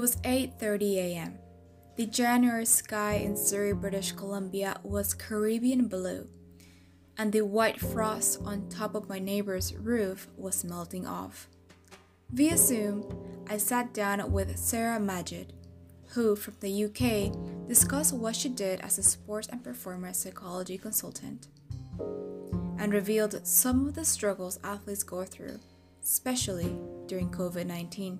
was 8:30 a.m. The January sky in Surrey, British Columbia was Caribbean blue, and the white frost on top of my neighbor's roof was melting off. Via Zoom, I sat down with Sarah Majid, who from the UK discussed what she did as a sports and performance psychology consultant and revealed some of the struggles athletes go through, especially during COVID 19.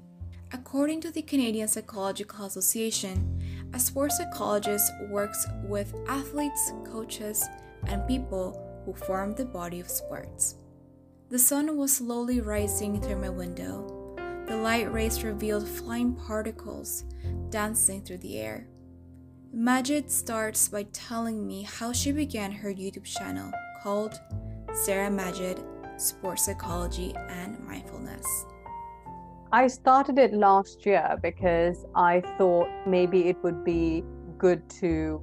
According to the Canadian Psychological Association, a sports psychologist works with athletes, coaches, and people who form the body of sports. The sun was slowly rising through my window. The light rays revealed flying particles dancing through the air. Majid starts by telling me how she began her YouTube channel called Sarah Majid Sports Psychology and Mindfulness. I started it last year because I thought maybe it would be good to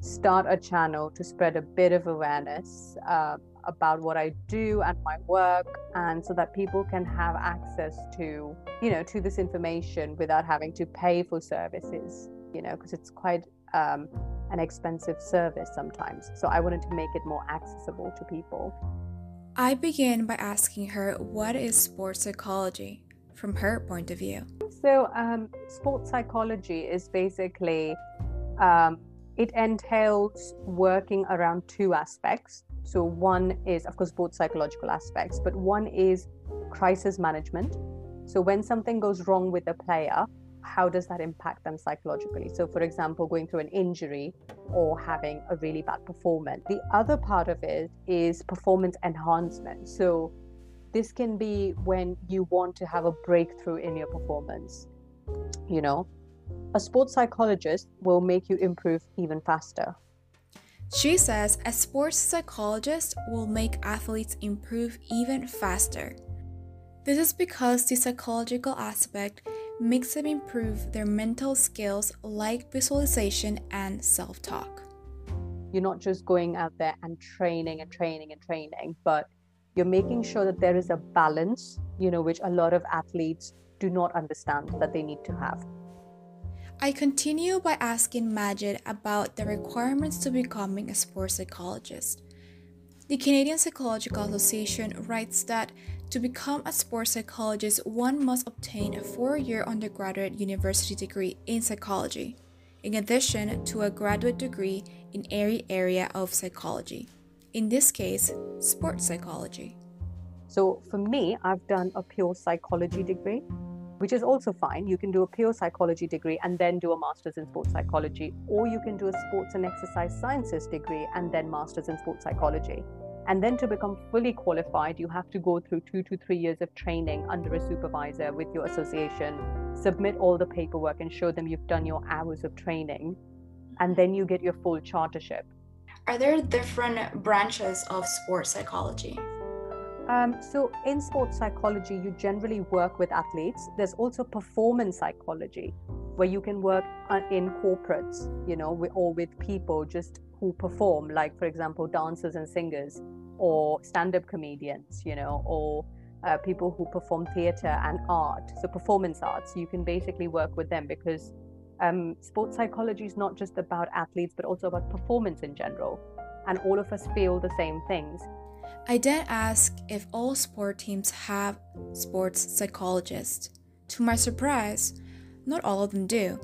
start a channel to spread a bit of awareness uh, about what I do and my work, and so that people can have access to, you know, to this information without having to pay for services, you know, because it's quite um, an expensive service sometimes. So I wanted to make it more accessible to people. I begin by asking her what is sports psychology from her point of view? So, um, sports psychology is basically um, it entails working around two aspects. So, one is, of course, both psychological aspects, but one is crisis management. So, when something goes wrong with a player, how does that impact them psychologically? So, for example, going through an injury or having a really bad performance. The other part of it is performance enhancement. So, this can be when you want to have a breakthrough in your performance. You know, a sports psychologist will make you improve even faster. She says a sports psychologist will make athletes improve even faster. This is because the psychological aspect makes them improve their mental skills like visualization and self talk. You're not just going out there and training and training and training, but you're making sure that there is a balance, you know, which a lot of athletes do not understand that they need to have. I continue by asking Majid about the requirements to becoming a sports psychologist. The Canadian Psychological Association writes that to become a sports psychologist, one must obtain a four year undergraduate university degree in psychology, in addition to a graduate degree in every area of psychology in this case, sports psychology. So for me, I've done a pure psychology degree, which is also fine. You can do a pure psychology degree and then do a master's in sports psychology, or you can do a sports and exercise sciences degree and then master's in sports psychology. And then to become fully qualified, you have to go through two to three years of training under a supervisor with your association, submit all the paperwork and show them you've done your hours of training, and mm-hmm. then you get your full chartership. Are there different branches of sports psychology? Um, so, in sports psychology, you generally work with athletes. There's also performance psychology, where you can work in corporates, you know, or with people just who perform, like, for example, dancers and singers, or stand up comedians, you know, or uh, people who perform theater and art. So, performance arts, you can basically work with them because um, sports psychology is not just about athletes, but also about performance in general. And all of us feel the same things. I then ask if all sport teams have sports psychologists. To my surprise, not all of them do.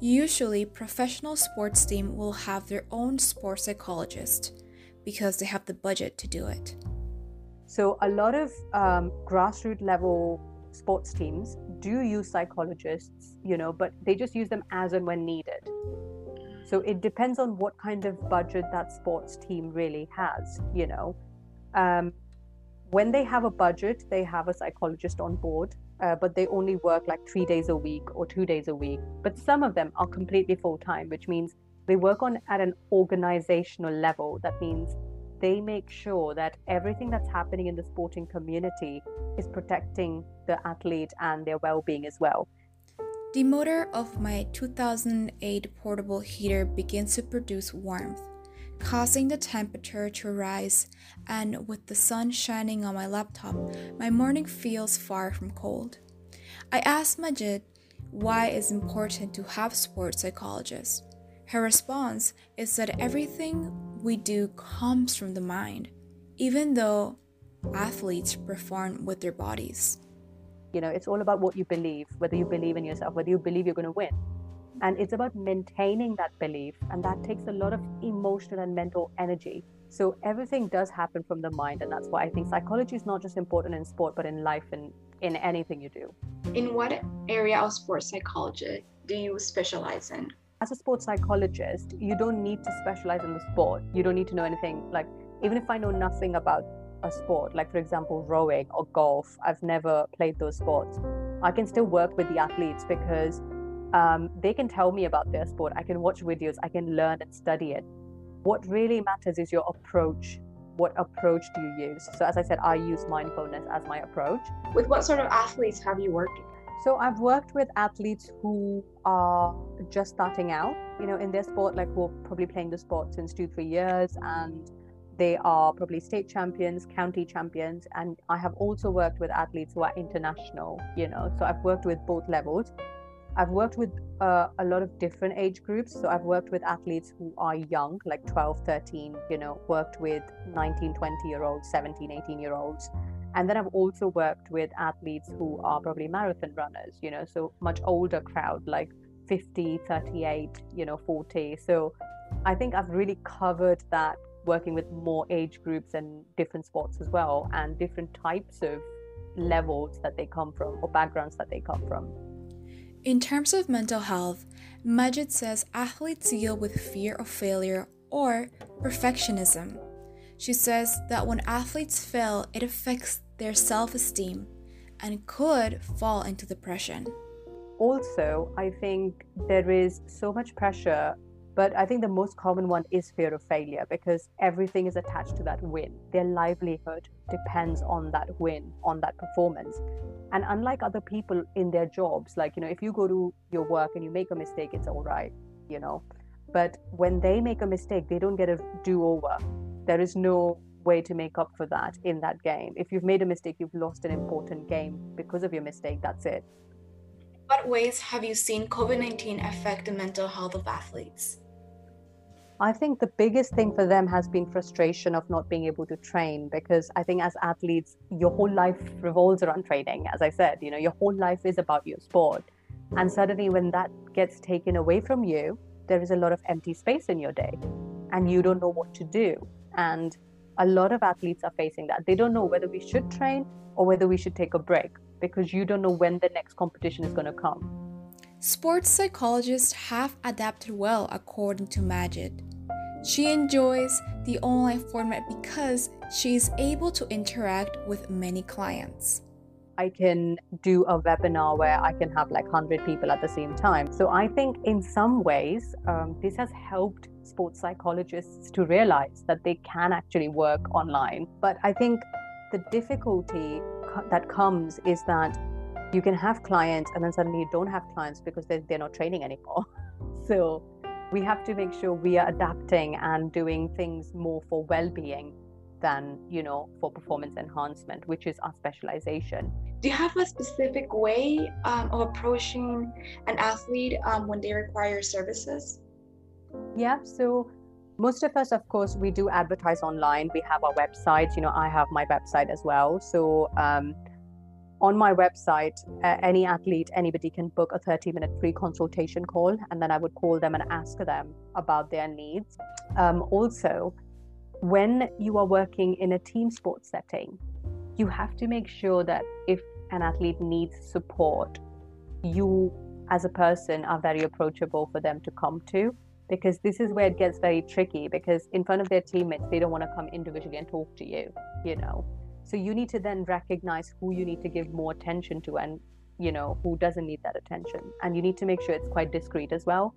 Usually, professional sports team will have their own sports psychologist because they have the budget to do it. So, a lot of um, grassroots level sports teams do use psychologists, you know, but they just use them as and when needed. So it depends on what kind of budget that sports team really has, you know. Um, when they have a budget, they have a psychologist on board, uh, but they only work like three days a week or two days a week. But some of them are completely full time, which means they work on at an organizational level. That means they make sure that everything that's happening in the sporting community is protecting the athlete and their well-being as well. The motor of my 2008 portable heater begins to produce warmth, causing the temperature to rise, and with the sun shining on my laptop, my morning feels far from cold. I asked Majid why it's important to have sports psychologists. Her response is that everything we do comes from the mind, even though athletes perform with their bodies. You know, it's all about what you believe, whether you believe in yourself, whether you believe you're going to win. And it's about maintaining that belief, and that takes a lot of emotional and mental energy. So everything does happen from the mind, and that's why I think psychology is not just important in sport, but in life and in anything you do. In what area of sports psychology do you specialize in? As a sports psychologist, you don't need to specialize in the sport. You don't need to know anything. Like, even if I know nothing about a sport, like for example, rowing or golf, I've never played those sports. I can still work with the athletes because um, they can tell me about their sport. I can watch videos, I can learn and study it. What really matters is your approach. What approach do you use? So, as I said, I use mindfulness as my approach. With what sort of athletes have you worked? So, I've worked with athletes who are just starting out, you know, in their sport, like who are probably playing the sport since two, three years, and they are probably state champions, county champions. And I have also worked with athletes who are international, you know, so I've worked with both levels. I've worked with uh, a lot of different age groups. So I've worked with athletes who are young, like 12, 13, you know, worked with 19, 20 year olds, 17, 18 year olds. And then I've also worked with athletes who are probably marathon runners, you know, so much older crowd, like 50, 38, you know, 40. So I think I've really covered that working with more age groups and different sports as well, and different types of levels that they come from or backgrounds that they come from. In terms of mental health, Majid says athletes deal with fear of failure or perfectionism. She says that when athletes fail, it affects their self esteem and could fall into depression. Also, I think there is so much pressure but I think the most common one is fear of failure because everything is attached to that win. Their livelihood depends on that win, on that performance. And unlike other people in their jobs, like, you know, if you go to your work and you make a mistake, it's all right, you know. But when they make a mistake, they don't get a do over. There is no way to make up for that in that game. If you've made a mistake, you've lost an important game because of your mistake. That's it. What ways have you seen COVID 19 affect the mental health of athletes? I think the biggest thing for them has been frustration of not being able to train because I think as athletes, your whole life revolves around training. As I said, you know, your whole life is about your sport. And suddenly, when that gets taken away from you, there is a lot of empty space in your day and you don't know what to do. And a lot of athletes are facing that. They don't know whether we should train or whether we should take a break because you don't know when the next competition is going to come. Sports psychologists have adapted well, according to Majid. She enjoys the online format because she is able to interact with many clients. I can do a webinar where I can have like 100 people at the same time. So I think in some ways, um, this has helped sports psychologists to realize that they can actually work online. But I think the difficulty that comes is that you can have clients and then suddenly you don't have clients because they're, they're not training anymore so we have to make sure we are adapting and doing things more for well-being than you know for performance enhancement which is our specialization. Do you have a specific way um, of approaching an athlete um, when they require services? Yeah so most of us of course we do advertise online. We have our websites you know i have my website as well. So um, on my website, uh, any athlete, anybody can book a 30 minute free consultation call, and then I would call them and ask them about their needs. Um, also, when you are working in a team sports setting, you have to make sure that if an athlete needs support, you as a person are very approachable for them to come to because this is where it gets very tricky because in front of their teammates they don't want to come individually and talk to you you know? So you need to then recognize who you need to give more attention to and you know who doesn't need that attention. And you need to make sure it's quite discreet as well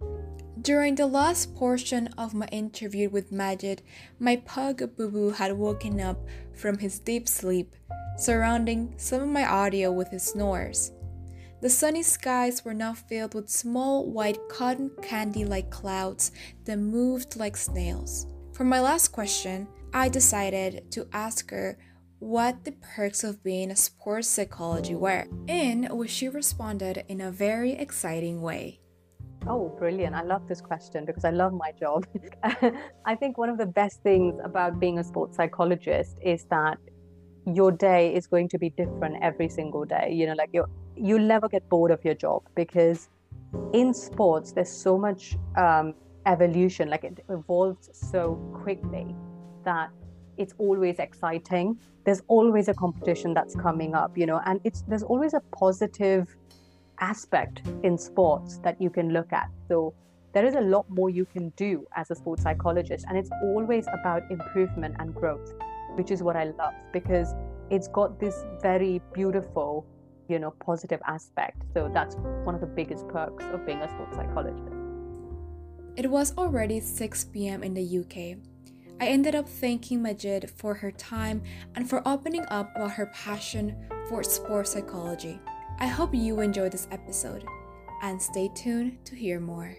during the last portion of my interview with Majid, my pug Boo Boo had woken up from his deep sleep, surrounding some of my audio with his snores. The sunny skies were now filled with small white cotton candy like clouds that moved like snails. For my last question, I decided to ask her what the perks of being a sports psychology were, in which she responded in a very exciting way. Oh, brilliant. I love this question because I love my job. I think one of the best things about being a sports psychologist is that your day is going to be different every single day. You know, like you you'll never get bored of your job because in sports there's so much um, evolution. Like it evolves so quickly that it's always exciting. There's always a competition that's coming up. You know, and it's there's always a positive aspect in sports that you can look at. So there is a lot more you can do as a sports psychologist, and it's always about improvement and growth, which is what I love because it's got this very beautiful, you know, positive aspect. So that's one of the biggest perks of being a sports psychologist. It was already 6 p.m. in the UK. I ended up thanking Majid for her time and for opening up about her passion for sports psychology. I hope you enjoyed this episode and stay tuned to hear more.